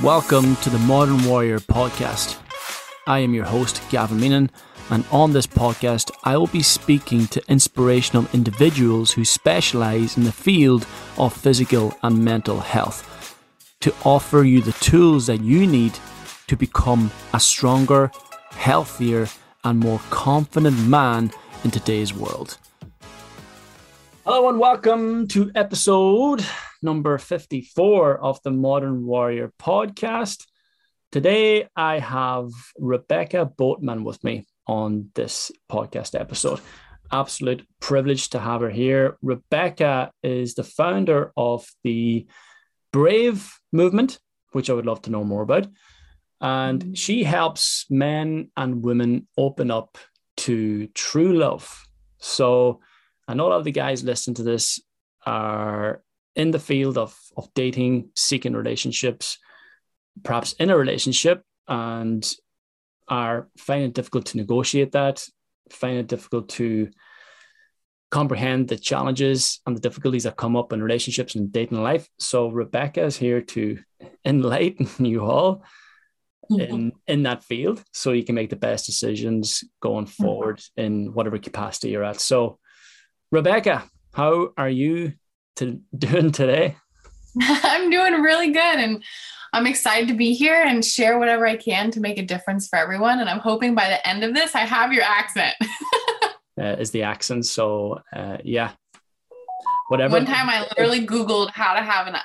Welcome to the Modern Warrior podcast. I am your host, Gavin Meenan, and on this podcast, I will be speaking to inspirational individuals who specialize in the field of physical and mental health to offer you the tools that you need to become a stronger, healthier, and more confident man in today's world. Hello, and welcome to episode number 54 of the Modern Warrior podcast. Today, I have Rebecca Boatman with me on this podcast episode. Absolute privilege to have her here. Rebecca is the founder of the Brave movement, which I would love to know more about. And mm-hmm. she helps men and women open up to true love. So I know a lot of the guys listening to this are in the field of, of dating, seeking relationships, perhaps in a relationship, and are finding it difficult to negotiate that, find it difficult to comprehend the challenges and the difficulties that come up in relationships and dating life. So Rebecca is here to enlighten you all mm-hmm. in in that field so you can make the best decisions going mm-hmm. forward mm-hmm. in whatever capacity you're at. So Rebecca, how are you to doing today? I'm doing really good and I'm excited to be here and share whatever I can to make a difference for everyone. And I'm hoping by the end of this, I have your accent. uh, is the accent. So, uh, yeah. Whatever. One time I literally Googled how to have an,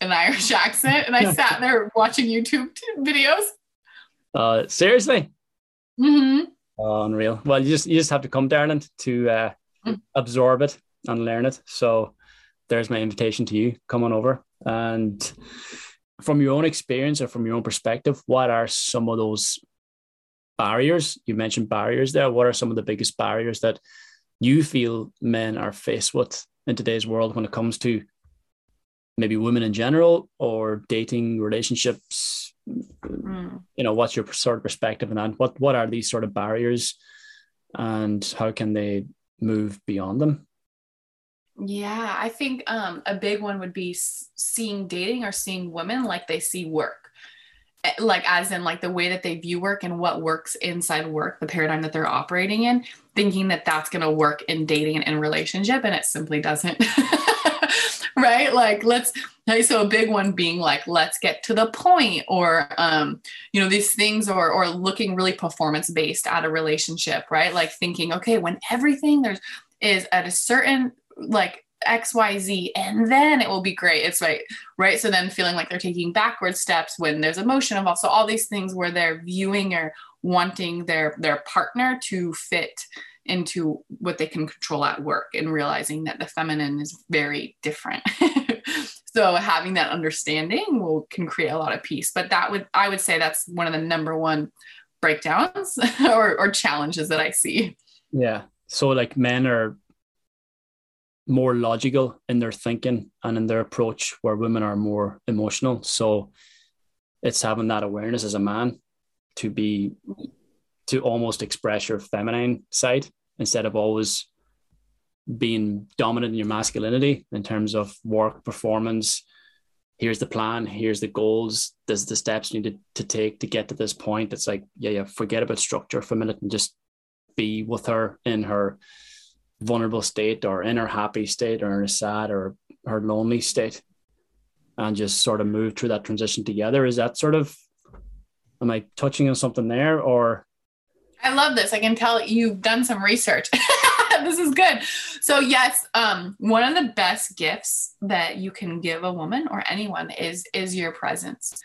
an Irish accent and I sat there watching YouTube videos. Uh, seriously? Mm-hmm. Oh, unreal. Well, you just you just have to come to Ireland to uh, mm. absorb it and learn it. So there's my invitation to you. Come on over. And from your own experience or from your own perspective, what are some of those barriers? You mentioned barriers there. What are some of the biggest barriers that you feel men are faced with in today's world when it comes to maybe women in general or dating relationships? Mm. You know, what's your sort of perspective on that? What what are these sort of barriers and how can they move beyond them? Yeah, I think um, a big one would be seeing dating or seeing women like they see work. Eh, like, as in, like the way that they view work and what works inside work, the paradigm that they're operating in, thinking that that's going to work in dating and in relationship, and it simply doesn't. right? Like, let's, so a big one being like, let's get to the point, or, um, you know, these things, or, or looking really performance based at a relationship, right? Like thinking, okay, when everything there's, is at a certain like xyz and then it will be great. It's right right? So then feeling like they're taking backward steps when there's emotion involved. So all these things where they're viewing or wanting their their partner to fit into what they can control at work and realizing that the feminine is very different. So having that understanding will can create a lot of peace. But that would i would say that's one of the number one breakdowns or, or challenges that i see. Yeah. So like men are more logical in their thinking and in their approach, where women are more emotional. So it's having that awareness as a man to be to almost express your feminine side instead of always being dominant in your masculinity in terms of work performance. Here's the plan. Here's the goals. There's the steps you need to, to take to get to this point. It's like yeah yeah forget about structure for a minute and just be with her in her vulnerable state or in her happy state or in a sad or her lonely state and just sort of move through that transition together. Is that sort of am i touching on something there or? I love this. I can tell you've done some research. This is good. So yes um, one of the best gifts that you can give a woman or anyone is is your presence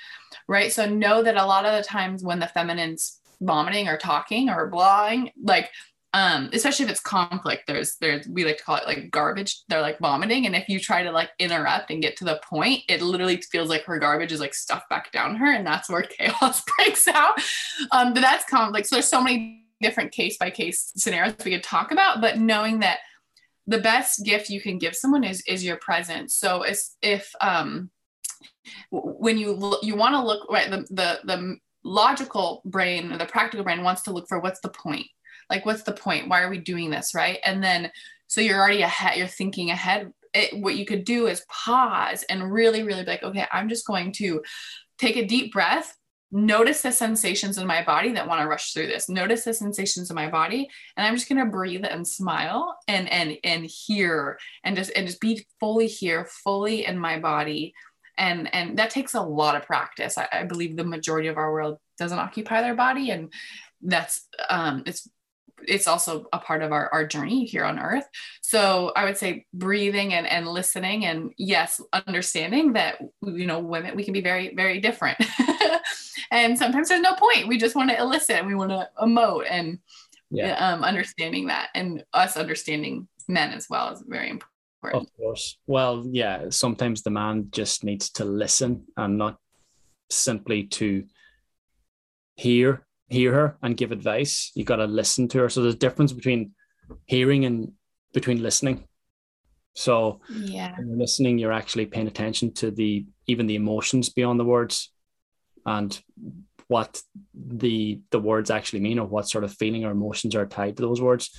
right? So know that a lot of the times when the feminine's vomiting or talking or blowing like um, especially if it's conflict there's there's we like to call it like garbage they're like vomiting and if you try to like interrupt and get to the point it literally feels like her garbage is like stuffed back down her and that's where chaos breaks out. Um, but that's conflict so there's so many different case by case scenarios we could talk about but knowing that the best gift you can give someone is is your presence. So if if um when you look you want to look right the the the logical brain or the practical brain wants to look for what's the point like what's the point? Why are we doing this right? And then so you're already ahead you're thinking ahead. It, what you could do is pause and really really be like okay i'm just going to take a deep breath notice the sensations in my body that want to rush through this. Notice the sensations in my body and i'm just going to breathe and smile and and and hear and just and just be fully here fully in my body. And and that takes a lot of practice. I, I believe the majority of our world doesn't occupy their body and that's um it's it's also a part of our, our journey here on earth. So i would say breathing and, and listening and yes understanding that you know women we can be very very different. And sometimes there's no point. We just want to elicit and we want to emote and yeah. um, understanding that and us understanding men as well is very important. Of course. Well yeah sometimes the man just needs to listen and not simply to hear hear her and give advice. You got to listen to her. So there's a difference between hearing and between listening. So yeah, when you're listening, you're actually paying attention to the even the emotions beyond the words and what the the words actually mean or what sort of feeling or emotions are tied to those words.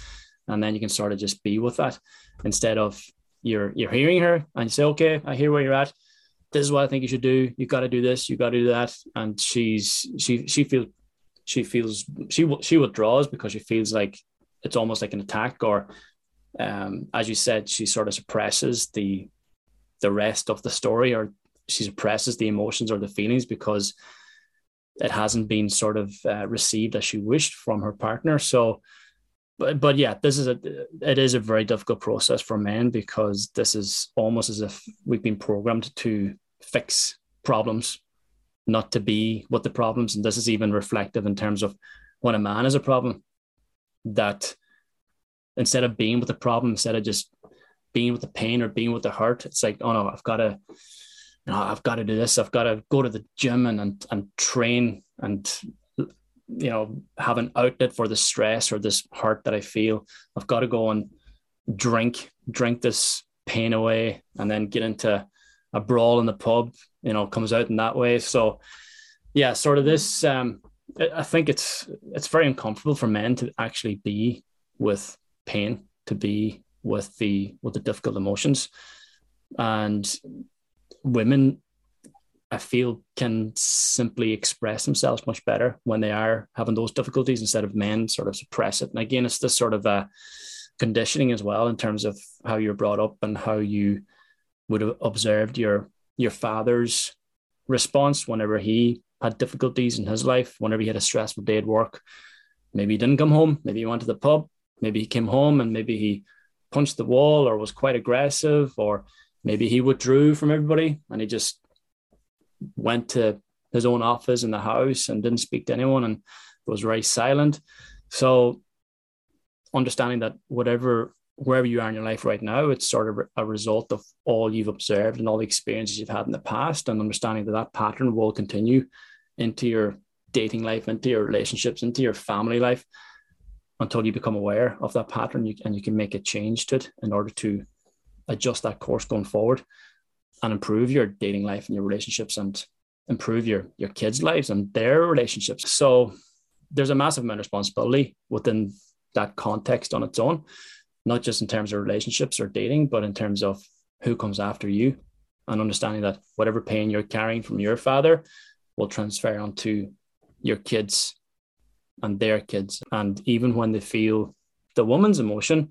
And then you can sort of just be with that instead of you're you're hearing her and you say, okay, I hear where you're at. This is what I think you should do. You got to do this. You got to do that. And she's she she feels she feels she she withdraws because she feels like it's almost like an attack or um, as you said she sort of suppresses the the rest of the story or she suppresses the emotions or the feelings because it hasn't been sort of uh, received as she wished from her partner. So but, but yeah this is a it is a very difficult process for men because this is almost as if we've been programmed to fix problems not to be with the problems. And this is even reflective in terms of when a man is a problem, that instead of being with the problem, instead of just being with the pain or being with the hurt, it's like, oh no, I've got to, I've got to do this. I've got to go to the gym and, and, and train and, you know, have an outlet for the stress or this hurt that I feel. I've got to go and drink, drink this pain away and then get into a brawl in the pub, you know, comes out in that way. So, yeah, sort of this. Um, I think it's it's very uncomfortable for men to actually be with pain, to be with the with the difficult emotions, and women, I feel, can simply express themselves much better when they are having those difficulties instead of men sort of suppress it. And again, it's this sort of a conditioning as well in terms of how you're brought up and how you would have observed your your father's response whenever he had difficulties in his life, whenever he had a stressful day at work. Maybe he didn't come home, maybe he went to the pub, maybe he came home and maybe he punched the wall or was quite aggressive, or maybe he withdrew from everybody and he just went to his own office in the house and didn't speak to anyone and was very silent. So understanding that whatever wherever you are in your life right now, it's sort of a result of all you've observed and all the experiences you've had in the past, and understanding that that pattern will continue into your dating life, into your relationships, into your family life until you become aware of that pattern and you can make a change to it in order to adjust that course going forward and improve your dating life and your relationships and improve your your kids' lives and their relationships. So there's a massive amount of responsibility within that context on its own not just in terms of relationships or dating, but in terms of who comes after you and understanding that whatever pain you're carrying from your father will transfer onto your kids and their kids. And even when they feel the woman's emotion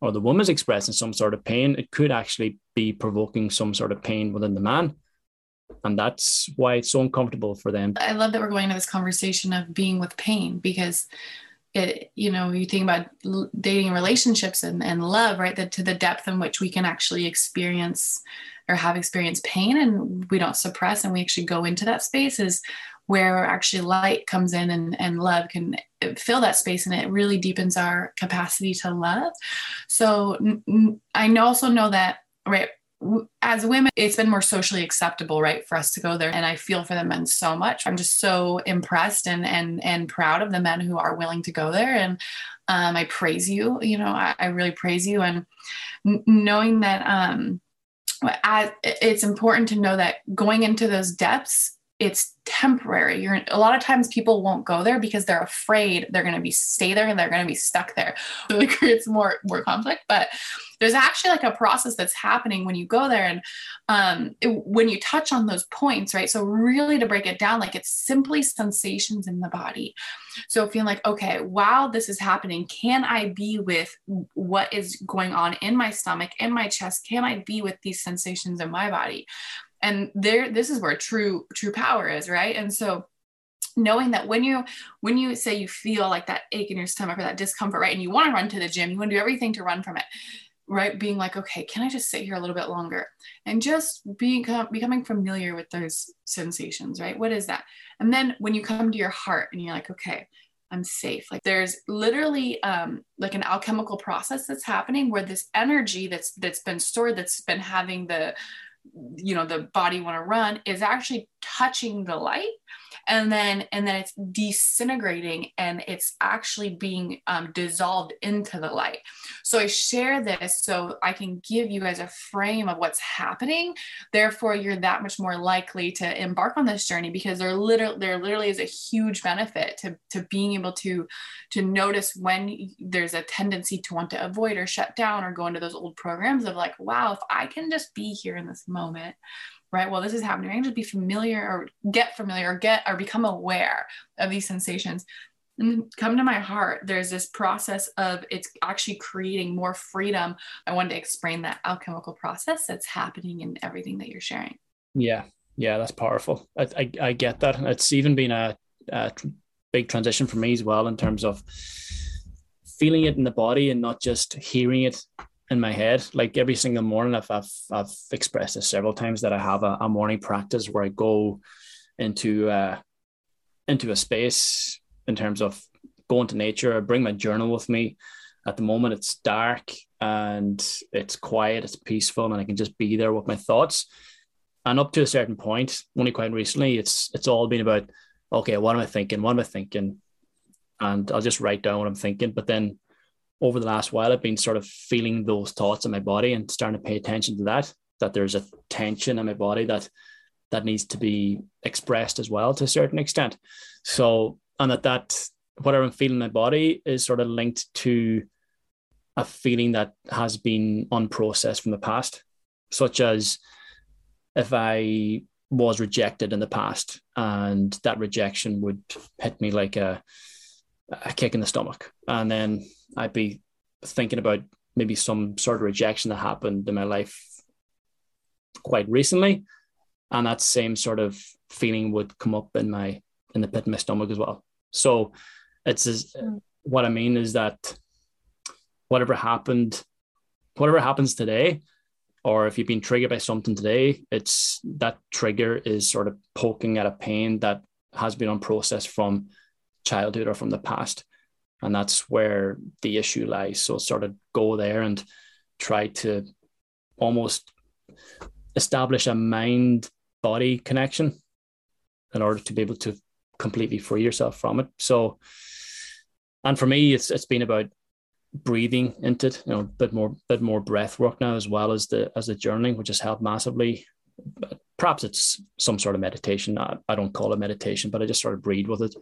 or the woman's expressing some sort of pain, it could actually be provoking some sort of pain within the man. And that's why it's so uncomfortable for them. I love that we're going to this conversation of being with pain because it, you know, you think about dating relationships and, and love, right? That to the depth in which we can actually experience or have experienced pain and we don't suppress and we actually go into that space is where actually light comes in and, and love can uh, fill that space and it really deepens our capacity to love. So I also know that, right? As women, it's been more socially acceptable, right, for us to go there. And I feel for the men so much. I'm just so impressed and and and proud of the men who are willing to go there. And um, I praise you. You know, I, I really praise you. And knowing that um, it's important to know that going into those depths it's temporary. You're a lot of times people won't go there because they're afraid they're going to be stay there and they're going to be stuck there. So it creates more more conflict but there's actually like a process that's happening when you go there and um, it, when you touch on those points right? So really to break it down like it's simply sensations in the body. So feeling like okay while this is happening can i be with what is going on in my stomach in my chest? Can i be with these sensations in my body and there this is where true true power is right? And so knowing that when you when you say you feel like that ache in your stomach or that discomfort right and you want to run to the gym you want to do everything to run from it right? Being like okay can i just sit here a little bit longer? And just being becoming familiar with those sensations right? What is that? And then when you come to your heart and you're like okay i'm safe. Like there's literally um like an alchemical process that's happening where this energy that's that's been stored that's been having the you know the body want to run is actually touching the light and then and then it's disintegrating and it's actually being um, dissolved into the light. So i share this so i can give you guys a frame of what's happening. Therefore you're that much more likely to embark on this journey because there literally there literally is a huge benefit to, to being able to to notice when there's a tendency to want to avoid or shut down or go into those old programs of like wow if i can just be here in this moment right? Well, this is happening. I can just be familiar or get familiar or get or become aware of these sensations. And come to my heart, there's this process of it's actually creating more freedom. I wanted to explain that alchemical process that's happening in everything that you're sharing. Yeah, yeah, that's powerful. I, I, I get that. It's even been a, a big transition for me as well in terms of feeling it in the body and not just hearing it in my head. Like every single morning, I've I've, I've expressed this several times that I have a, a morning practice where I go into uh, into a space in terms of going to nature. I bring my journal with me. At the moment, it's dark and it's quiet, it's peaceful, and I can just be there with my thoughts. And up to a certain point, only quite recently, it's it's all been about okay, what am I thinking? What am I thinking? And I'll just write down what I'm thinking. But then over the last while, I've been sort of feeling those thoughts in my body and starting to pay attention to that. That there's a tension in my body that that needs to be expressed as well to a certain extent. So, and that that whatever I'm feeling in my body is sort of linked to a feeling that has been unprocessed from the past, such as if I was rejected in the past and that rejection would hit me like a, a kick in the stomach. And then I'd be thinking about maybe some sort of rejection that happened in my life quite recently, and that same sort of feeling would come up in my in the pit of my stomach as well. So it's as, mm. what I mean is that whatever happened, whatever happens today, or if you've been triggered by something today, it's that trigger is sort of poking at a pain that has been unprocessed from childhood or from the past and that's where the issue lies. So sort of go there and try to almost establish a mind body connection in order to be able to completely free yourself from it. So and for me it's it's been about breathing into it you know a bit more bit more breath work now as well as the as the journaling which has helped massively. Perhaps it's some sort of meditation. I, I don't call it meditation but i just sort of breathe with it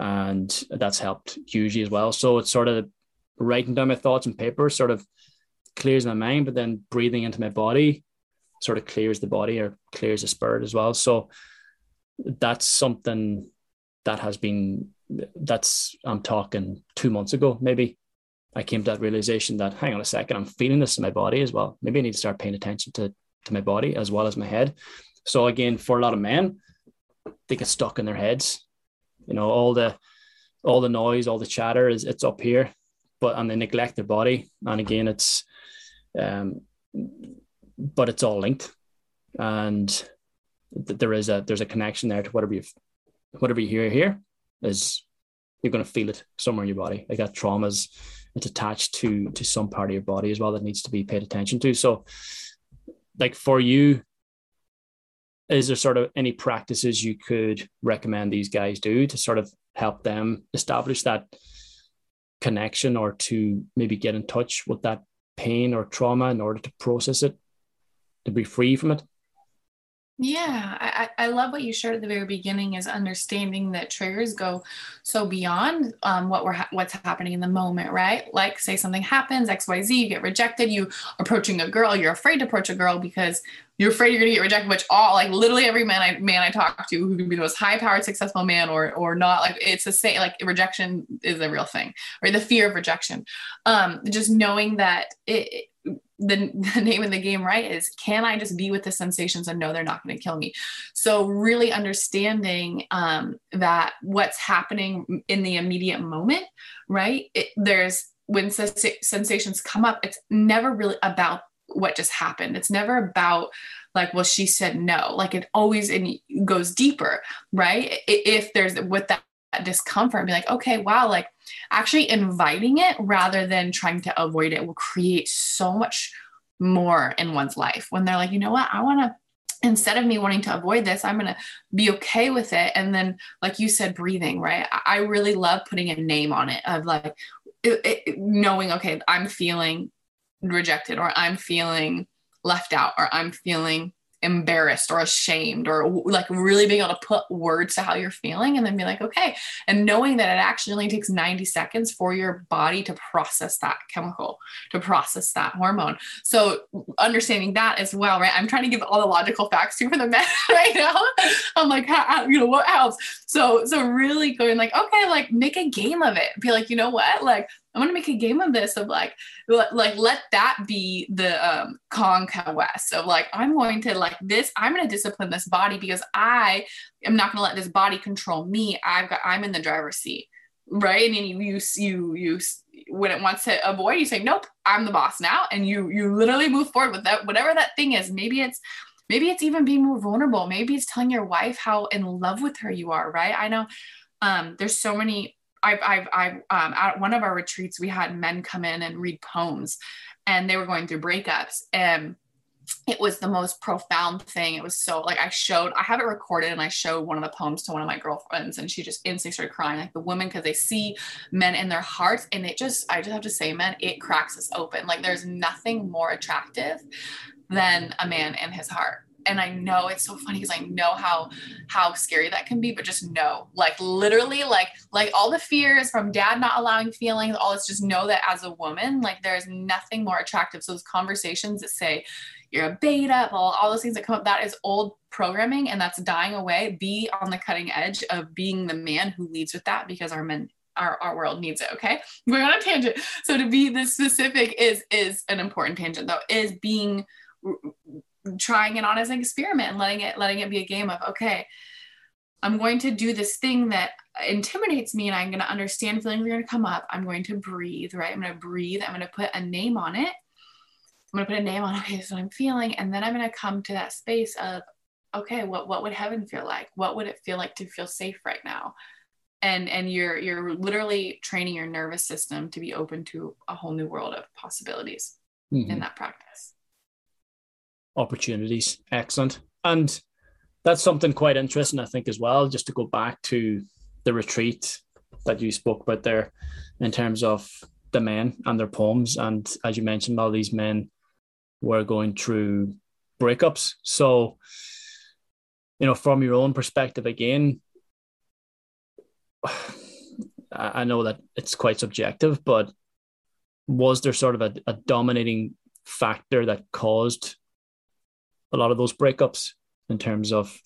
and that's helped hugely as well. So it's sort of writing down my thoughts on paper sort of clears my mind, but then breathing into my body sort of clears the body or clears the spirit as well. So that's something that has been that's I'm talking two months ago, maybe. I came to that realization that hang on a second, I'm feeling this in my body as well. Maybe I need to start paying attention to, to my body as well as my head. So again, for a lot of men, they get stuck in their heads you know, all the all the noise, all the chatter is it's up here, but and they neglect their body. And again, it's um, but it's all linked, and th- there is a there's a connection there to whatever you whatever you hear here is you're going to feel it somewhere in your body. Like that trauma's it's attached to to some part of your body as well that needs to be paid attention to. So, like for you, is there sort of any practices you could recommend these guys do to sort of help them establish that connection or to maybe get in touch with that pain or trauma in order to process it to be free from it Yeah, I, I love what you shared at the very beginning is understanding that triggers go so beyond um, what we're ha- what's happening in the moment, right? Like say something happens, X, Y, Z, you get rejected, you approaching a girl, you're afraid to approach a girl because you're afraid you're gonna get rejected, which all like literally every man I man I talk to who can be the most high powered, successful man or or not, like it's the same, like rejection is a real thing, or the fear of rejection. Um, just knowing that it the, the name of the game right is can i just be with the sensations and know they're not going to kill me? So really understanding um, that what's happening in the immediate moment right it, there's when sens- sensations come up it's never really about what just happened. It's never about like well she said no. Like it always and goes deeper right? If there's with that discomfort and be like okay wow like actually inviting it rather than trying to avoid it will create so much more in one's life when they're like, you know what, I want to instead of me wanting to avoid this, I'm going to be okay with it. And then, like you said, breathing, right? I really love putting a name on it of like it, it, knowing, okay, I'm feeling rejected or I'm feeling left out or I'm feeling embarrassed or ashamed or like really being able to put words to how you're feeling and then be like okay and knowing that it actually only takes 90 seconds for your body to process that chemical to process that hormone. So understanding that as well right? I'm trying to give all the logical facts to for the men right now. I'm like how, you know what helps? So so really going like okay like make a game of it. Be like you know what? Like I'm gonna make a game of this of like like let that be the um conquest of like I'm going to like this I'm gonna discipline this body because I am not gonna let this body control me. I've got I'm in the driver's seat right? And you you you you when it wants to avoid you say nope I'm the boss now. And you you literally move forward with that whatever that thing is. Maybe it's maybe it's even being more vulnerable. Maybe it's telling your wife how in love with her you are right? I know um there's so many I've, I've, I've um, at one of our retreats, we had men come in and read poems and they were going through breakups. And it was the most profound thing. It was so like I showed, I have it recorded and I showed one of the poems to one of my girlfriends and she just instantly started crying like the women because they see men in their hearts and it just, I just have to say, man, it cracks us open. Like there's nothing more attractive than a man in his heart and I know it's so funny because I know how how scary that can be, but just know, like literally, like like all the fears from dad not allowing feelings, all this, just know that as a woman, like there's nothing more attractive. So those conversations that say you're a beta, all, all those things that come up, that is old programming and that's dying away. Be on the cutting edge of being the man who leads with that because our men our, our world needs it okay we're on a tangent so to be this specific is is an important tangent though is being trying it on as an experiment and letting it letting it be a game of okay i'm going to do this thing that intimidates me and i'm going to understand feelings are going to come up. I'm going to breathe right? I'm going to breathe. I'm going to put a name on it. I'm going to put a name on okay so i'm feeling. And then i'm going to come to that space of okay what what would heaven feel like? What would it feel like to feel safe right now? And and you're you're literally training your nervous system to be open to a whole new world of possibilities mm-hmm. in that practice opportunities. Excellent. And that's something quite interesting, I think, as well, just to go back to the retreat that you spoke about there in terms of the men and their poems. And as you mentioned, all these men were going through breakups. So, you know, from your own perspective, again, I know that it's quite subjective, but was there sort of a, a dominating factor that caused a lot of those breakups in terms of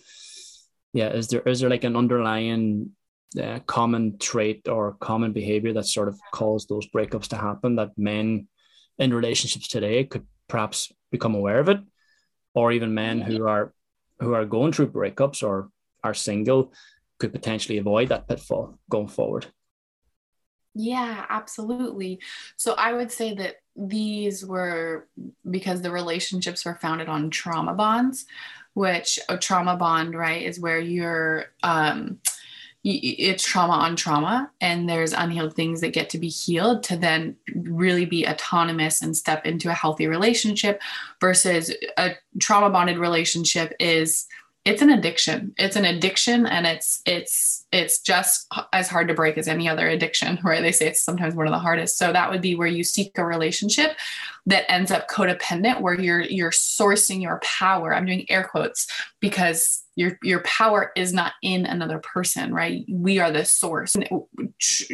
yeah is there is there like an underlying uh, common trait or common behavior that sort of caused those breakups to happen that men in relationships today could perhaps become aware of it? Or even men who are who are going through breakups or are single could potentially avoid that pitfall going forward yeah absolutely. So i would say that these were because the relationships were founded on trauma bonds, which a trauma bond, right, is where you're, um, it's trauma on trauma and there's unhealed things that get to be healed to then really be autonomous and step into a healthy relationship versus a trauma bonded relationship is it's an addiction. It's an addiction and it's it's it's just as hard to break as any other addiction right? They say it's sometimes one of the hardest. So that would be where you seek a relationship that ends up codependent where you're you're sourcing your power. I'm doing air quotes because your your power is not in another person right? We are the source.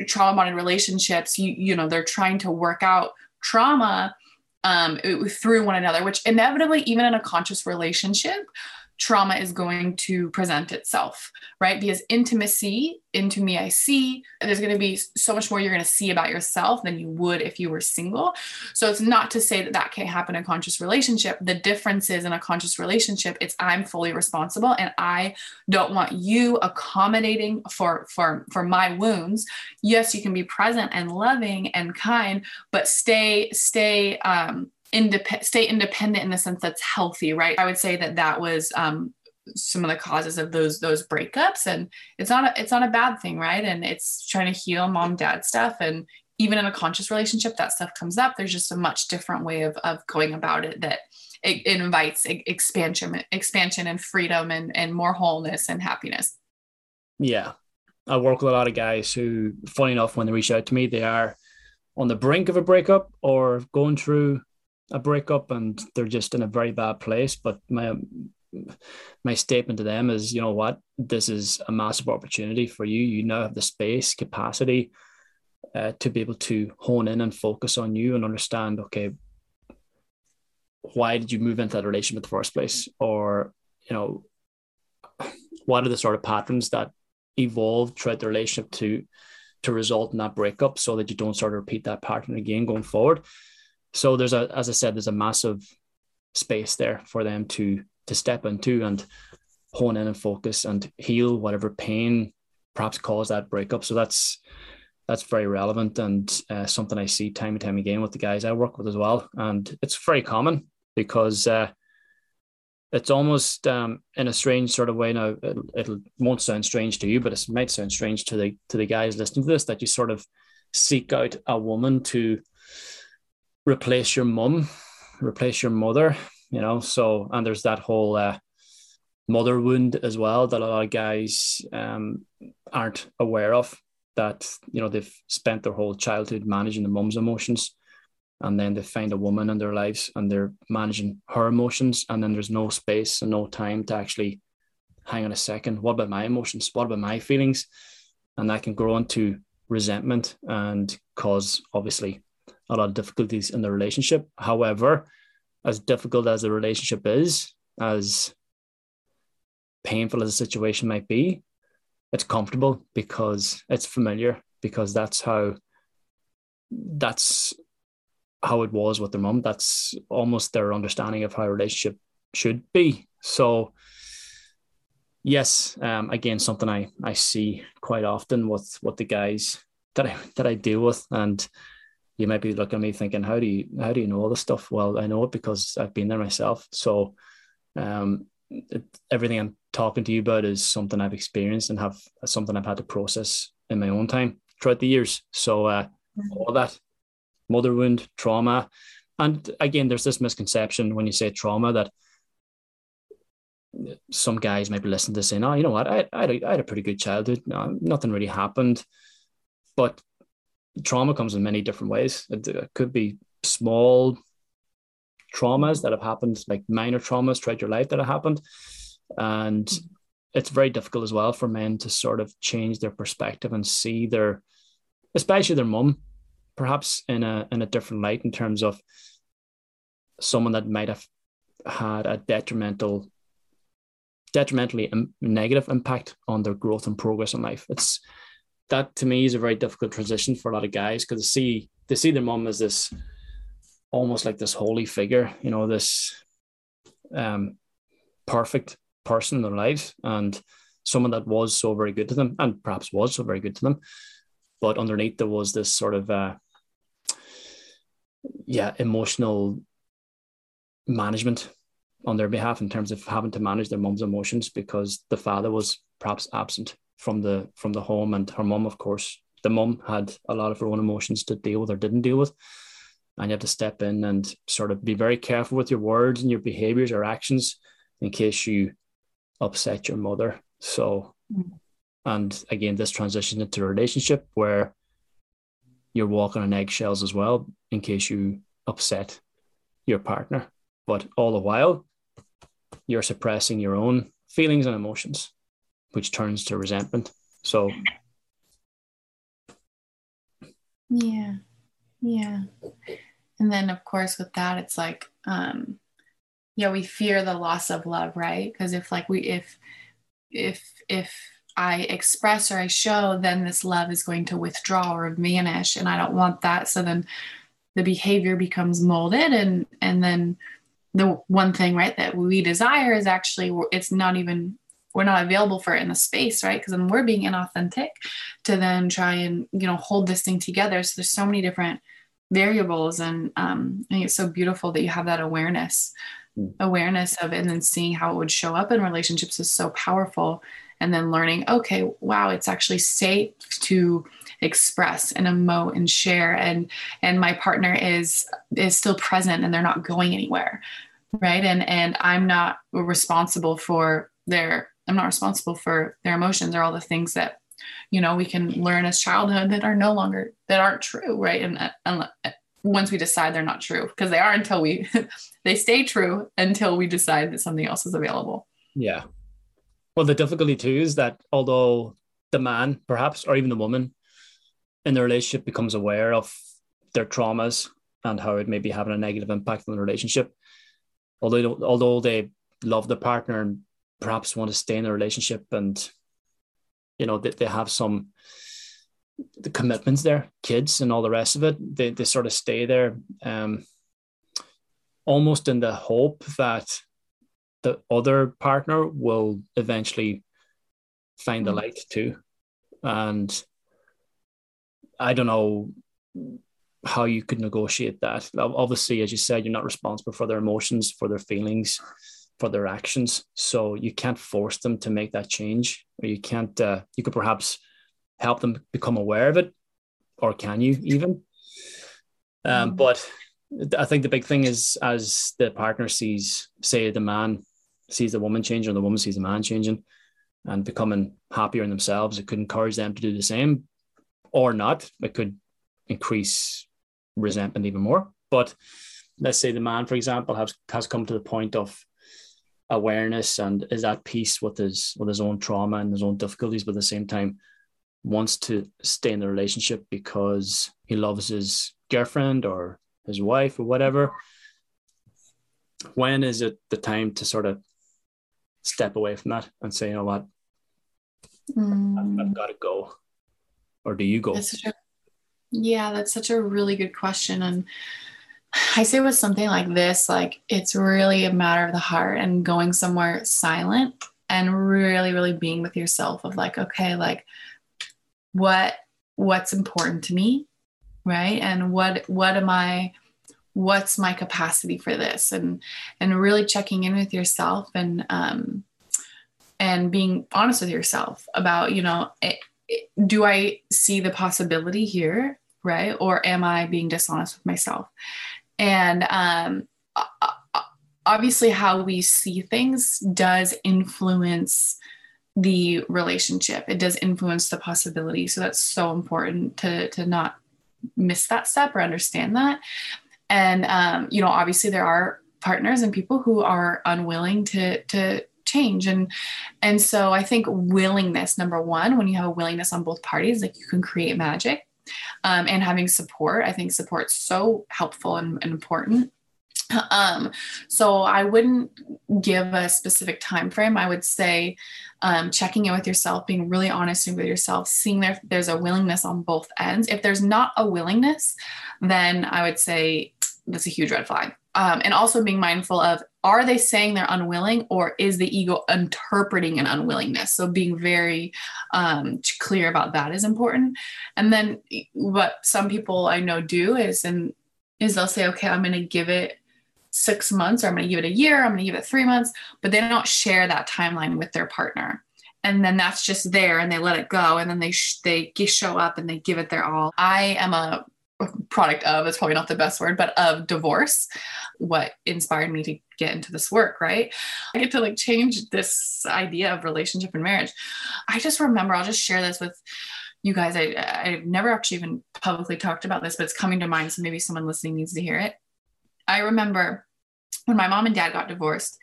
Trauma bonded relationships you you know they're trying to work out trauma um, through one another which inevitably even in a conscious relationship trauma is going to present itself, right? Because intimacy, into me, I see, there's going to be so much more you're going to see about yourself than you would if you were single. So it's not to say that that can't happen in a conscious relationship. The difference is in a conscious relationship, it's I'm fully responsible and I don't want you accommodating for for for my wounds. Yes, you can be present and loving and kind, but stay stay um independent, stay independent in the sense that's healthy, right? I would say that that was um, some of the causes of those those breakups, and it's not a, it's not a bad thing, right? And it's trying to heal mom dad stuff, and even in a conscious relationship, that stuff comes up. There's just a much different way of of going about it that it, it invites expansion, expansion, and freedom, and and more wholeness and happiness. Yeah, I work with a lot of guys who, funny enough, when they reach out to me, they are on the brink of a breakup or going through a breakup and they're just in a very bad place. But my my statement to them is, you know what, this is a massive opportunity for you. You now have the space, capacity uh, to be able to hone in and focus on you and understand, okay, why did you move into that relationship in the first place? Or, you know, what are the sort of patterns that evolved throughout the relationship to to result in that breakup so that you don't sort of repeat that pattern again going forward so there's a, as I said, there's a massive space there for them to to step into and hone in and focus and heal whatever pain perhaps caused that breakup. So that's that's very relevant and uh, something I see time and time again with the guys I work with as well. And it's very common because uh, it's almost um, in a strange sort of way. Now it, it won't sound strange to you, but it might sound strange to the to the guys listening to this that you sort of seek out a woman to replace your mum, replace your mother, you know. So, and there's that whole uh, mother wound as well that a lot of guys um, aren't aware of. That you know they've spent their whole childhood managing the mum's emotions, and then they find a woman in their lives and they're managing her emotions, and then there's no space and no time to actually hang on a second. What about my emotions? What about my feelings? And that can grow into resentment and cause obviously a lot of difficulties in the relationship. However, as difficult as the relationship is, as painful as the situation might be, it's comfortable because it's familiar, because that's how that's how it was with their mom. That's almost their understanding of how a relationship should be. So yes, um, again, something I, I see quite often with what the guys that I that I deal with. And you might be looking at me thinking, how do you how do you know all this stuff? Well, I know it because I've been there myself. So um, it, everything I'm talking to you about is something I've experienced and have something I've had to process in my own time throughout the years. So uh, mm-hmm. all that mother wound, trauma, and again, there's this misconception when you say trauma that some guys might be listening to saying, "Oh, you know what? I, I, had, a, I had a pretty good childhood. No, nothing really happened." But trauma comes in many different ways. It, it, could be small traumas that have happened, like minor traumas throughout your life that have happened. And it's very difficult as well for men to sort of change their perspective and see their, especially their mum, perhaps in a in a different light in terms of someone that might have had a detrimental detrimentally negative impact on their growth and progress in life. It's that to me is a very difficult transition for a lot of guys because they see they see their mom as this almost like this holy figure, you know, this um, perfect person in their lives and someone that was so very good to them and perhaps was so very good to them. But underneath there was this sort of uh, yeah, emotional management on their behalf in terms of having to manage their mom's emotions because the father was perhaps absent from the from the home and her mum of course the mum had a lot of her own emotions to deal with or didn't deal with and you have to step in and sort of be very careful with your words and your behaviors or actions in case you upset your mother. So, mm-hmm. and again, this transition into a relationship where you're walking on eggshells as well in case you upset your partner. But all the while, you're suppressing your own feelings and emotions, which turns to resentment. So, yeah, yeah. And then, of course, with that, it's like, um, yeah, we fear the loss of love, right? Because if, like, we, if, if, if I express or I show, then this love is going to withdraw or vanish. And I don't want that. So then the behavior becomes molded and, and then the one thing, right, that we desire is actually, it's not even, we're not available for it in the space, right? Because then we're being inauthentic to then try and, you know, hold this thing together. So there's so many different variables. And um, I think it's so beautiful that you have that awareness, mm. awareness of it, and then seeing how it would show up in relationships is so powerful. And then learning, okay, wow, it's actually safe to express and emote and share and and my partner is is still present and they're not going anywhere right and and i'm not responsible for their i'm not responsible for their emotions or all the things that you know we can learn as childhood that are no longer that aren't true right? And, uh, and uh, once we decide they're not true because they are until we they stay true until we decide that something else is available. Yeah. Well the difficulty too is that although the man perhaps or even the woman in the relationship becomes aware of their traumas and how it may be having a negative impact on the relationship although although they love the partner and perhaps want to stay in the relationship and you know, they, they have some the commitments there, kids and all the rest of it. They, they sort of stay there um, almost in the hope that the other partner will eventually find the mm. light too. And I don't know how you could negotiate that. Obviously, as you said, you're not responsible for their emotions, for their feelings for their actions. So you can't force them to make that change, or you can't. Uh, you could perhaps help them become aware of it, or can you even? Um, mm. but I think the big thing is as the partner sees, say, the man sees the woman changing, or the woman sees the man changing, and becoming happier in themselves, it could encourage them to do the same, or not. It could increase resentment even more. But let's say the man, for example, has has come to the point of awareness and is at peace with his with his own trauma and his own difficulties, but at the same time wants to stay in the relationship because he loves his girlfriend or his wife or whatever. When is it the time to sort of step away from that and say, you know what, mm. I've, I've got to go, or do you go? That's a, yeah, that's such a really good question, and I say with something like this, like it's really a matter of the heart and going somewhere silent and really, really being with yourself of like, okay, like what what's important to me, right? And what what am I what's my capacity for this? And and really checking in with yourself and um and being honest with yourself about, you know, it, it, do I see the possibility here, right? Or am I being dishonest with myself? And um, obviously, how we see things does influence the relationship. It does influence the possibility. So that's so important to to not miss that step or understand that. And um, you know, obviously, there are partners and people who are unwilling to to change and and so i think willingness number one when you have a willingness on both parties like you can create magic um, and having support. I think support's so helpful and, and important. Um, so I wouldn't give a specific time frame. I would say um, checking in with yourself, being really honest with yourself, seeing there there's a willingness on both ends. If there's not a willingness, then I would say that's a huge red flag. Um, and also being mindful of are they saying they're unwilling or is the ego interpreting an unwillingness? So being very um, clear about that is important. And then what some people i know do is and is they'll say okay i'm going to give it six months or i'm going to give it a year i'm going to give it three months but they don't share that timeline with their partner. And then that's just there and they let it go and then they sh- they show up and they give it their all. I am a product of it's probably not the best word, but of divorce, what inspired me to get into this work, right? I get to like change this idea of relationship and marriage. I just remember, I'll just share this with you guys. I, I've never actually even publicly talked about this, but it's coming to mind. So maybe someone listening needs to hear it. I remember when my mom and dad got divorced,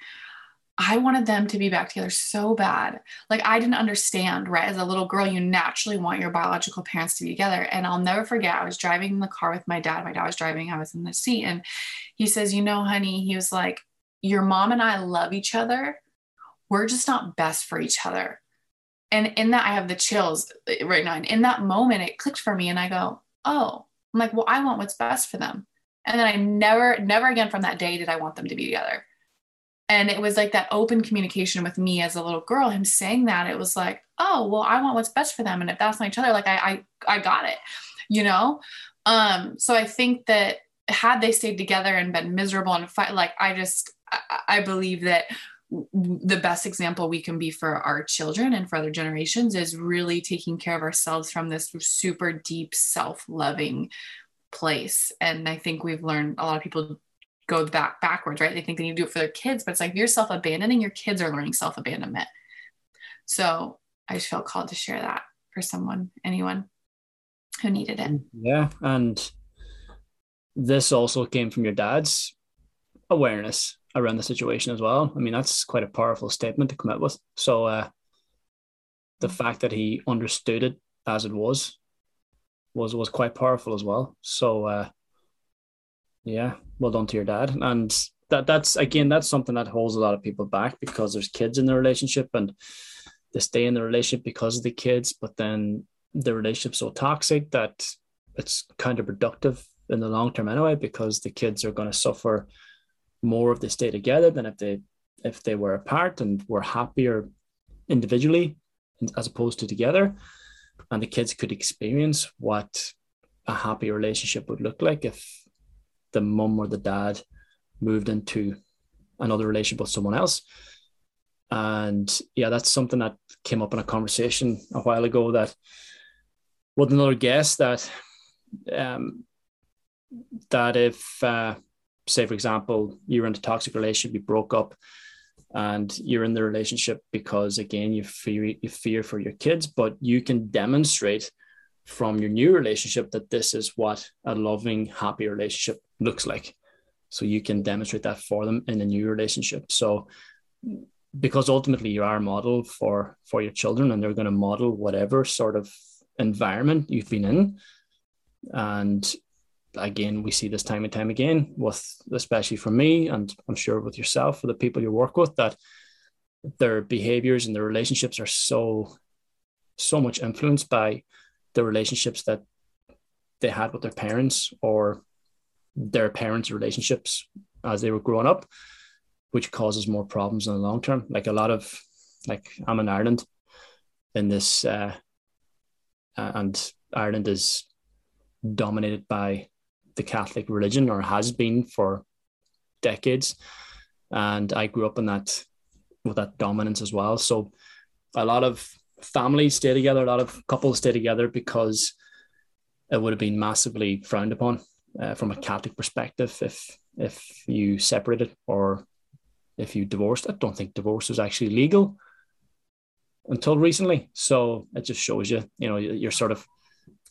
I wanted them to be back together so bad. Like I didn't understand, right? As a little girl, you naturally want your biological parents to be together. And I'll never forget, I was driving in the car with my dad. My dad was driving, I was in the seat. And he says, You know, honey, he was like, Your mom and I love each other. We're just not best for each other. And in that, I have the chills eh, right now. And in that moment, it clicked for me. And I go, Oh, I'm like, Well, I want what's best for them. And then I never, never again from that day did I want them to be together and it was like that open communication with me as a little girl him saying that it was like oh well i want what's best for them and if that's not each other like i i, I got it you know? Um so i think that had they stayed together and been miserable and fight like i just I, I believe that the best example we can be for our children and for other generations is really taking care of ourselves from this super deep self-loving place. And i think we've learned a lot of people go back backwards, right? They think they need to do it for their kids, but it's like you're self-abandoning, your kids are learning self-abandonment. So I just felt called to share that for someone, anyone who needed it. Yeah. And this also came from your dad's awareness around the situation as well. I mean, that's quite a powerful statement to come out with. So uh the fact that he understood it as it was was was quite powerful as well. So uh yeah, well done to your dad. And that that's again that's something that holds a lot of people back because there's kids in the relationship and they stay in the relationship because of the kids, but then the relationship's so toxic that it's counterproductive in the long term anyway, because the kids are going to suffer more if they stay together than if they if they were apart and were happier individually as opposed to together. And the kids could experience what a happy relationship would look like if the mum or the dad moved into another relationship with someone else. And yeah, that's something that came up in a conversation a while ago that with another guest that um, that if uh, say for example you're in a toxic relationship, you broke up and you're in the relationship because again you fear you fear for your kids, but you can demonstrate from your new relationship that this is what a loving, happy relationship looks like. So you can demonstrate that for them in a new relationship. So because ultimately you are a model for for your children and they're going to model whatever sort of environment you've been in. And again, we see this time and time again with especially for me and I'm sure with yourself, for the people you work with, that their behaviors and their relationships are so so much influenced by the relationships that they had with their parents or their parents' relationships as they were growing up, which causes more problems in the long term. Like a lot of, like I'm in Ireland, in this, uh, and Ireland is dominated by the Catholic religion or has been for decades, and I grew up in that with that dominance as well. So a lot of families stay together, a lot of couples stay together because it would have been massively frowned upon uh, from a Catholic perspective if if you separated or if you divorced. I don't think divorce was actually legal until recently. So it just shows you, you know, you're sort of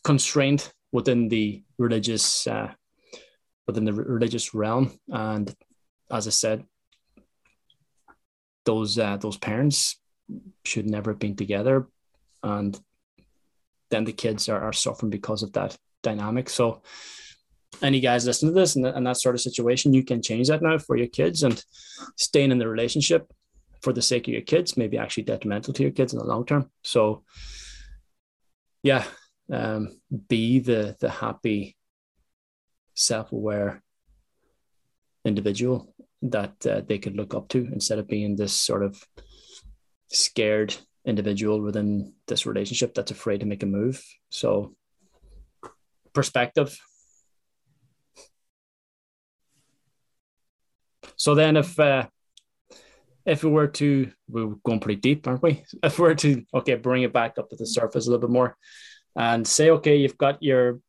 constrained within the religious uh, within the religious realm. And as I said, those uh, those parents should never have been together, and then the kids are, are suffering because of that dynamic. So any guys listen to this and, and that sort of situation, you can change that now for your kids and staying in the relationship for the sake of your kids may be actually detrimental to your kids in the long term. So yeah, um, be the the happy, self-aware individual that uh, they could look up to instead of being this sort of scared individual within this relationship that's afraid to make a move. So perspective So then, if uh, if we were to, we're going pretty deep, aren't we? If we were to, okay, bring it back up to the surface a little bit more, and say, okay, you've got your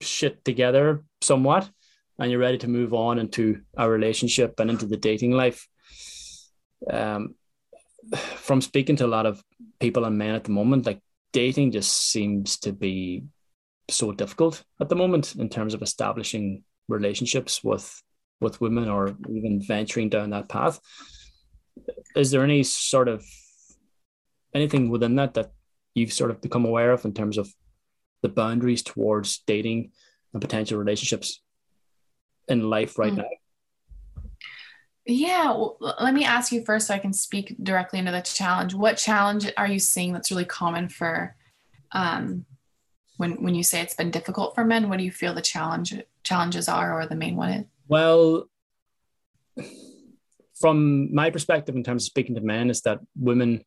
shit together somewhat and you're ready to move on into a relationship and into the dating life. Um, from speaking to a lot of people and men at the moment, like dating just seems to be so difficult at the moment in terms of establishing relationships with with women or even venturing down that path. Is there any sort of anything within that that you've sort of become aware of in terms of the boundaries towards dating and potential relationships in life right mm. now? Yeah, well, let me ask you first so I can speak directly into the challenge. What challenge are you seeing that's really common for um, when when you say it's been difficult for men? What do you feel the challenge challenges are or the main one is? Well, from my perspective in terms of speaking to men is that women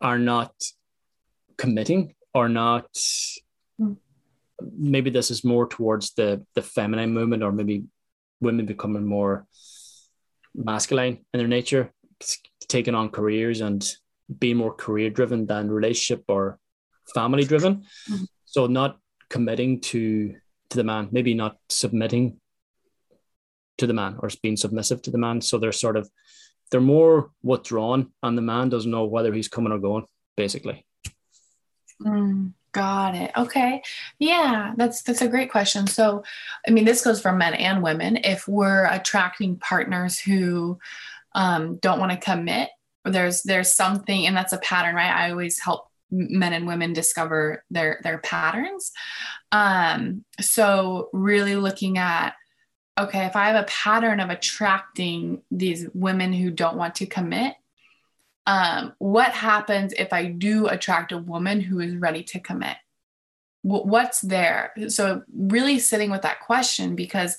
are not committing or not mm. maybe this is more towards the the feminine movement or maybe women becoming more masculine in their nature taking on careers and being more career driven than relationship or family driven mm-hmm. so not committing to to the man maybe not submitting to the man or being submissive to the man. So they're sort of they're more withdrawn and the man doesn't know whether he's coming or going basically. Mm, got it. Okay. Yeah that's that's a great question. So i mean this goes for men and women. If we're attracting partners who um, don't want to commit there's there's something and that's a pattern right? I always help men and women discover their their patterns. Um so really looking at okay, if I have a pattern of attracting these women who don't want to commit, um, what happens if I do attract a woman who is ready to commit? what's there? So really sitting with that question because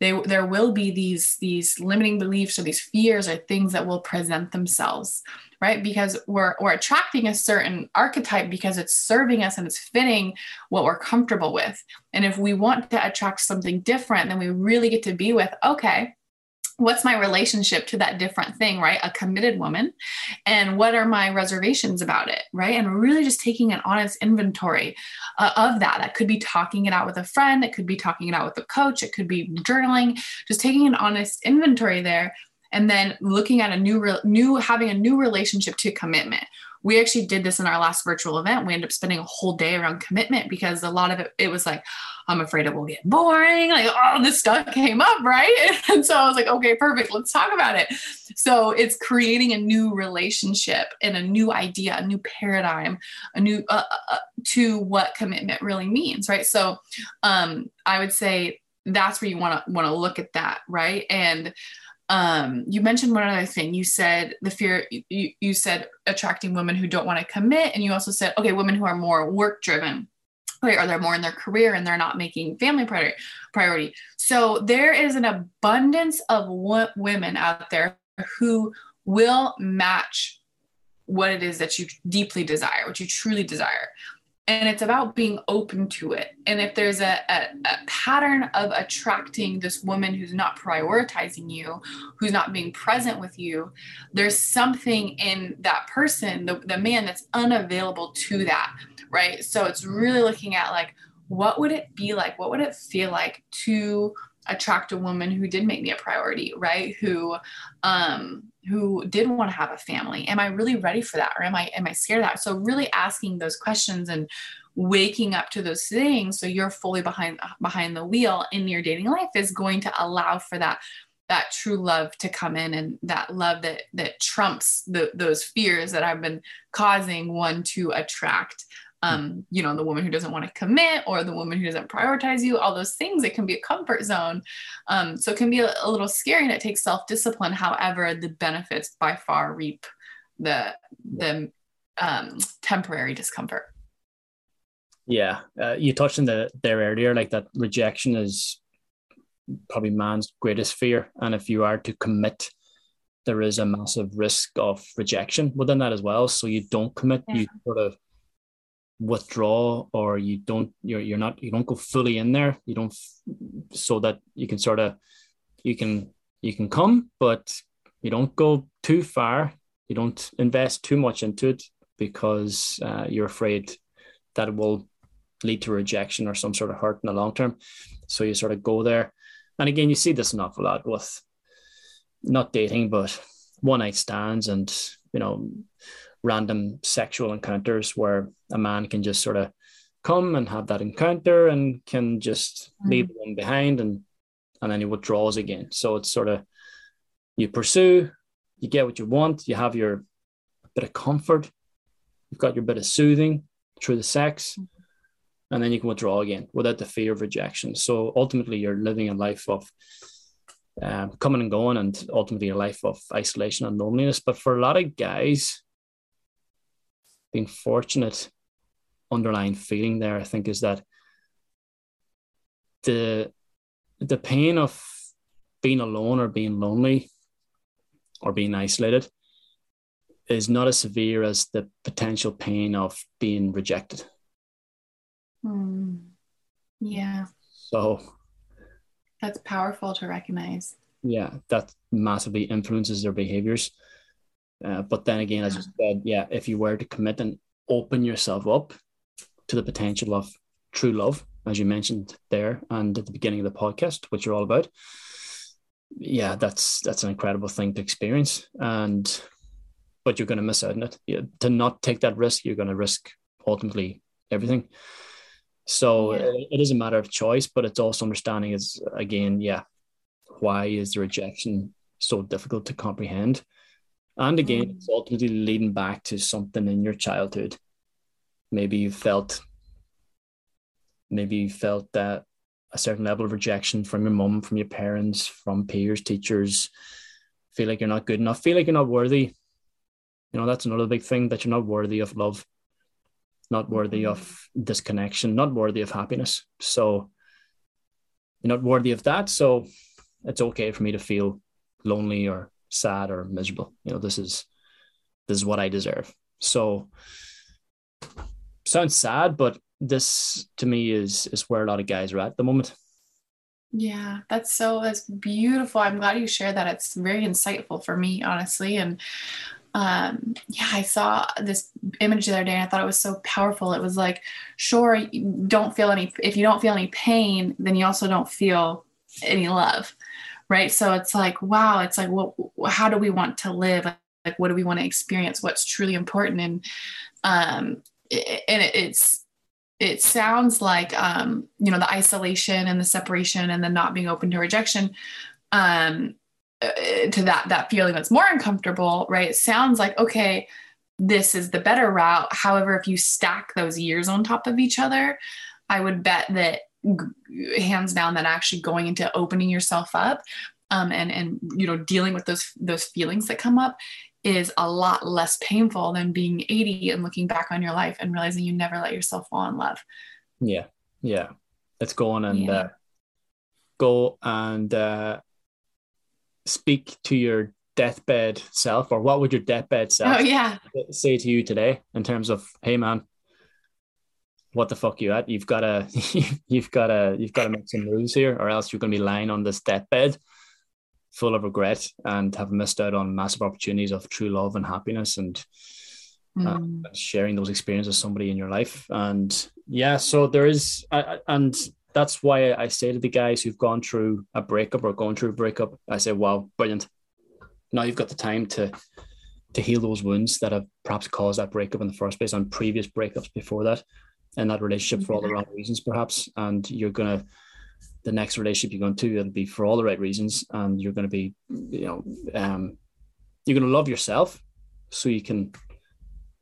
they, there will be these these limiting beliefs or these fears or things that will present themselves right? Because we're we're attracting a certain archetype because it's serving us and it's fitting what we're comfortable with. And if we want to attract something different, then we really get to be with, okay, what's my relationship to that different thing right? A committed woman. And what are my reservations about it right? And really just taking an honest inventory uh, of that. That could be talking it out with a friend. It could be talking it out with a coach. It could be journaling. Just taking an honest inventory there and then looking at a new re- new having a new relationship to commitment. We actually did this in our last virtual event. We ended up spending a whole day around commitment because a lot of it it was like i'm afraid it will get boring like all this stuff came up right and so i was like okay perfect let's talk about it so it's creating a new relationship and a new idea a new paradigm a new uh, uh, uh to what commitment really means right so um i would say that's where you want to want to look at that right and um, you mentioned one other thing. You said the fear, you, you said attracting women who don't want to commit. And you also said, okay, women who are more work driven. Or they're more in their career and they're not making family priority. priority. So there is an abundance of women out there who will match what it is that you deeply desire, what you truly desire and it's about being open to it and if there's a, a, a, pattern of attracting this woman who's not prioritizing you who's not being present with you there's something in that person the, the man that's unavailable to that right? So it's really looking at like what would it be like? What would it feel like to attract a woman who did make me a priority right? Who um who did want to have a family? Am i really ready for that or am i am i scared of that? So really asking those questions and waking up to those things so you're fully behind behind the wheel in your dating life is going to allow for that that true love to come in and that love that that trumps the, those fears that i've been causing one to attract um, you know, the woman who doesn't want to commit or the woman who doesn't prioritize you, all those things, it can be a comfort zone. Um, so it can be a, a little scary and it takes self-discipline. However, the benefits by far reap the the um, temporary discomfort. Yeah, uh, you touched on the there earlier, like that rejection is probably man's greatest fear, and if you are to commit, there is a massive risk of rejection within that as well. So you don't commit, yeah. you sort of withdraw or you don't you're you're not you don't go fully in there you don't so that you can sort of you can you can come but you don't go too far you don't invest too much into it because uh, you're afraid that it will lead to rejection or some sort of hurt in the long term. So you sort of go there. And again, you see this an awful lot with not dating, but one night stands and, you know, random sexual encounters where a man can just sort of come and have that encounter and can just mm. leave one behind and and then he withdraws again. So it's sort of you pursue, you get what you want, you have your bit of comfort, you've got your bit of soothing through the sex, and then you can withdraw again without the fear of rejection. So ultimately, you're living a life of um, coming and going, and ultimately a life of isolation and loneliness. But for a lot of guys, being fortunate, underlying feeling there, I think, is that the the pain of being alone or being lonely or being isolated is not as severe as the potential pain of being rejected. Mm. Yeah. So that's powerful to recognize. Yeah, that massively influences their behaviors. Uh, but then again, as you said, yeah, if you were to commit and open yourself up to the potential of true love, as you mentioned there and at the beginning of the podcast, which you're all about, yeah, that's that's an incredible thing to experience. And but you're going to miss out on it. Yeah, to not take that risk, you're going to risk ultimately everything. So yeah. it, it is a matter of choice, but it's also understanding is again, yeah, why is the rejection so difficult to comprehend? And again, it's ultimately leading back to something in your childhood. Maybe you felt, maybe you felt that a certain level of rejection from your mum, from your parents, from peers, teachers. Feel like you're not good enough. Feel like you're not worthy. You know, that's another big thing that you're not worthy of love, not worthy of this connection, not worthy of happiness. So you're not worthy of that. So it's okay for me to feel lonely or sad or miserable. You know, this is this is what I deserve. So sounds sad, but this to me is is where a lot of guys are at the moment. Yeah, that's so that's beautiful. I'm glad you shared that. It's very insightful for me, honestly. And um yeah, I saw this image the other day and I thought it was so powerful. It was like, sure, don't feel any if you don't feel any pain, then you also don't feel any love right? So it's like wow it's like what how do we want to live? Like what do we want to experience? What's truly important? And um and it's it sounds like um you know the isolation and the separation and the not being open to rejection um uh, to that that feeling that's more uncomfortable right? It sounds like okay this is the better route. However if you stack those years on top of each other i would bet that hands down that actually going into opening yourself up um, and and you know dealing with those those feelings that come up is a lot less painful than being 80 and looking back on your life and realizing you never let yourself fall in love yeah yeah let's go on and yeah. uh, go and uh, speak to your deathbed self or what would your deathbed self oh, yeah. say to you today in terms of hey man what the fuck you at? You've got to, you've got to, you've got to make some moves here, or else you're going to be lying on this deathbed, full of regret, and have missed out on massive opportunities of true love and happiness, and mm. uh, sharing those experiences with somebody in your life. And yeah, so there is, I, and that's why I say to the guys who've gone through a breakup or going through a breakup, I say, wow, brilliant. Now you've got the time to to heal those wounds that have perhaps caused that breakup in the first place on previous breakups before that in that relationship for all the wrong reasons, perhaps. And you're gonna the next relationship you're going to, it'll be for all the right reasons, and you're gonna be, you know, um, you're gonna love yourself, so you can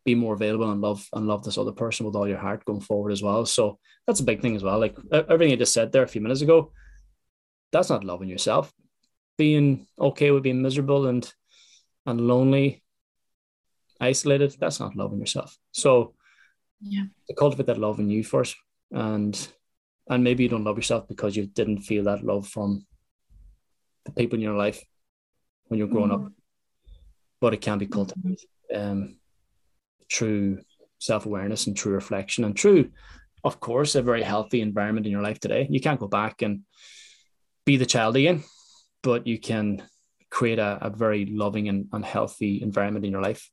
be more available and love and love this other person with all your heart going forward as well. So that's a big thing as well. Like everything I just said there a few minutes ago, that's not loving yourself. Being okay with being miserable and and lonely, isolated, that's not loving yourself. So yeah. To cultivate that love in you first and and maybe you don't love yourself because you didn't feel that love from the people in your life when you're growing mm-hmm. up but it can be cultivated um, through self-awareness and true reflection and true of course a very healthy environment in your life today. You can't go back and be the child again but you can create a, a very loving and, and healthy environment in your life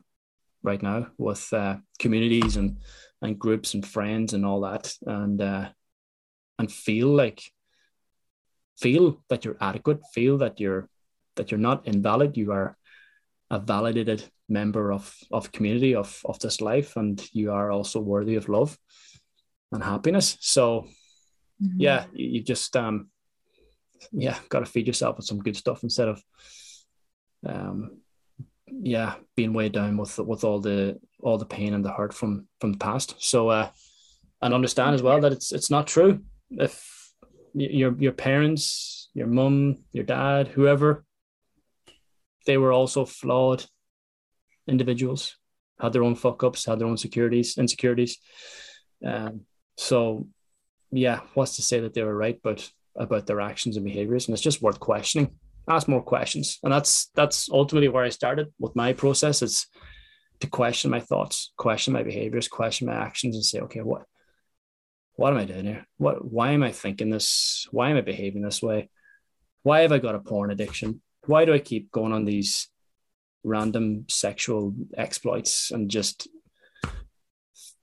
right now with uh, communities and and groups and friends and all that, and uh, and feel like feel that you're adequate, feel that you're that you're not invalid, you are a validated member of of community of of this life, and you are also worthy of love and happiness. So, mm-hmm. yeah, you, you just um, yeah, got to feed yourself with some good stuff instead of um, yeah, being weighed down with with all the all the pain and the hurt from from the past. So, uh, and understand as well that it's it's not true. If your your parents, your mum, your dad, whoever, they were also flawed individuals, had their own fuck ups, had their own securities, insecurities. Um, so, yeah, what's to say that they were right, but about their actions and behaviors, and it's just worth questioning ask more questions. And that's that's ultimately where I started with my process is to question my thoughts, question my behaviors, question my actions, and say, okay, what what am I doing here? What why am I thinking this? Why am I behaving this way? Why have I got a porn addiction? Why do I keep going on these random sexual exploits and just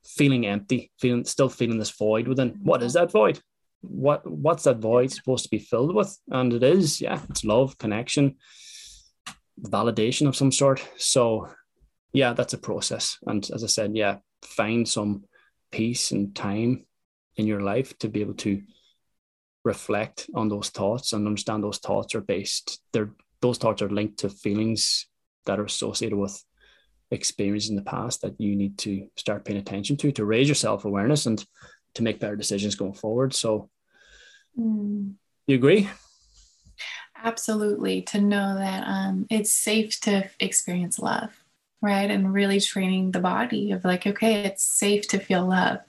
feeling empty, feeling still feeling this void within? What is mm-hmm. that void? What what's that void supposed to be filled with? And it is, yeah, it's love, connection, validation of some sort. So yeah, that's a process. And as I said, yeah, find some peace and time in your life to be able to reflect on those thoughts and understand those thoughts are based they're those thoughts are linked to feelings that are associated with experience in the past that you need to start paying attention to to raise your self-awareness and to make better decisions going forward so Mm. You agree? Absolutely. To know that um, it's safe to experience love, right? And really training the body of like, okay, it's safe to feel love.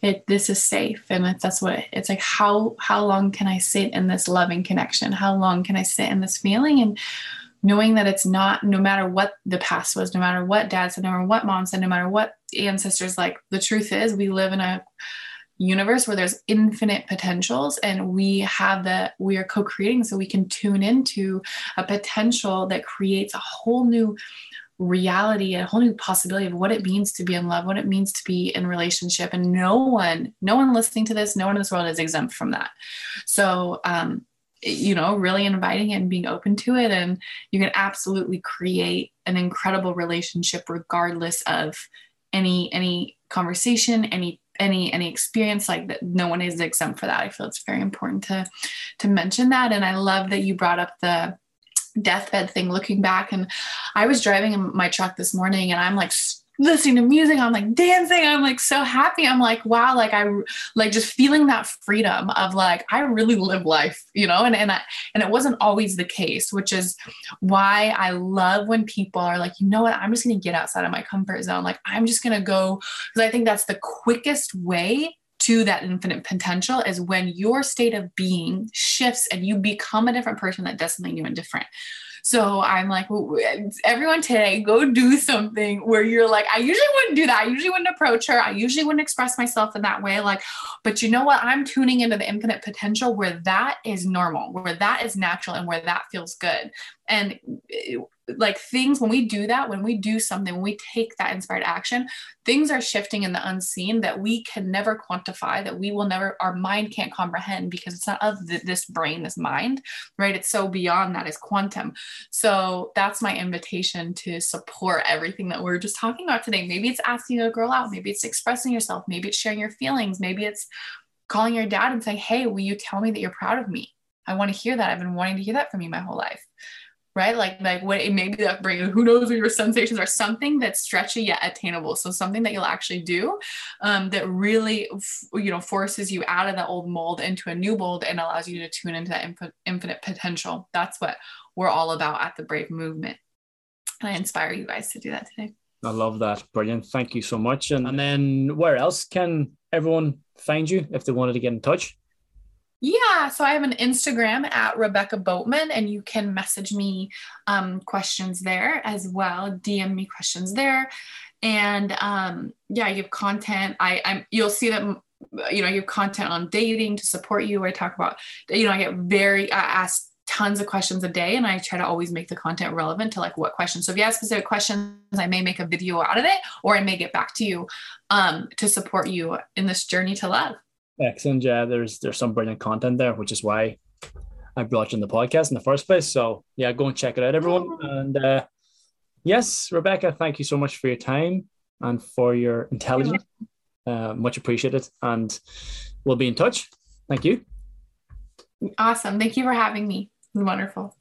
It this is safe, and that's what it's like. How how long can I sit in this loving connection? How long can I sit in this feeling and knowing that it's not no matter what the past was, no matter what dad said, no matter what mom said, no matter what ancestors like. The truth is, we live in a universe where there's infinite potentials and we have the we are co-creating so we can tune into a potential that creates a whole new reality a whole new possibility of what it means to be in love what it means to be in relationship. And no one no one listening to this no one in this world is exempt from that. So um you know really inviting it and being open to it. And you can absolutely create an incredible relationship regardless of any any conversation any any any experience like that no one is exempt for that. I feel it's very important to to mention that. And i love that you brought up the deathbed thing looking back. And i was driving in my truck this morning and i'm like listening to music i'm like dancing i'm like so happy. I'm like wow like i like just feeling that freedom of like i really live life you know and and I, and it wasn't always the case which is why i love when people are like you know what? I'm just going to get outside of my comfort zone. Like i'm just going to go because i think that's the quickest way to that infinite potential is when your state of being shifts and you become a different person that does something new and different so I'm like, everyone today, go do something where you're like, I usually wouldn't do that. I usually wouldn't approach her. I usually wouldn't express myself in that way. Like, but you know what? I'm tuning into the infinite potential where that is normal, where that is natural, and where that feels good. And eh, like things when we do that when we do something when we take that inspired action things are shifting in the unseen that we can never quantify that we will never our mind can't comprehend because it's not of this brain this mind right? It's so beyond that is quantum. So that's my invitation to support everything that we're just talking about today. Maybe it's asking a girl out maybe it's expressing yourself maybe it's sharing your feelings maybe it's calling your dad and saying hey will you tell me that you're proud of me? I want to hear that. I've been wanting to hear that from you my whole life right? Like like what maybe that bring who knows what your sensations are something that's stretchy yet attainable. So something that you'll actually do um, that really you know forces you out of the old mold into a new mold and allows you to tune into that inf- infinite potential. That's what we're all about at the Brave Movement. And I inspire you guys to do that today. I love that. Brilliant. Thank you so much. And, and then where else can everyone find you if they wanted to get in touch? Yeah, so I have an Instagram at Rebecca Boatman, and you can message me um, questions there as well. DM me questions there, and um, yeah, I give content. I, I'm you'll see that you know I give content on dating to support you. I talk about you know I get very I ask tons of questions a day and I try to always make the content relevant to like what questions. So if you have specific questions, I may make a video out of it or I may get back to you um, to support you in this journey to love. Excellent. Yeah, there's there's some brilliant content there, which is why I brought you in the podcast in the first place. So yeah, go and check it out, everyone. And uh, yes, Rebecca, thank you so much for your time and for your intelligence. Uh, much appreciated. And we'll be in touch. Thank you. Awesome. Thank you for having me. Wonderful.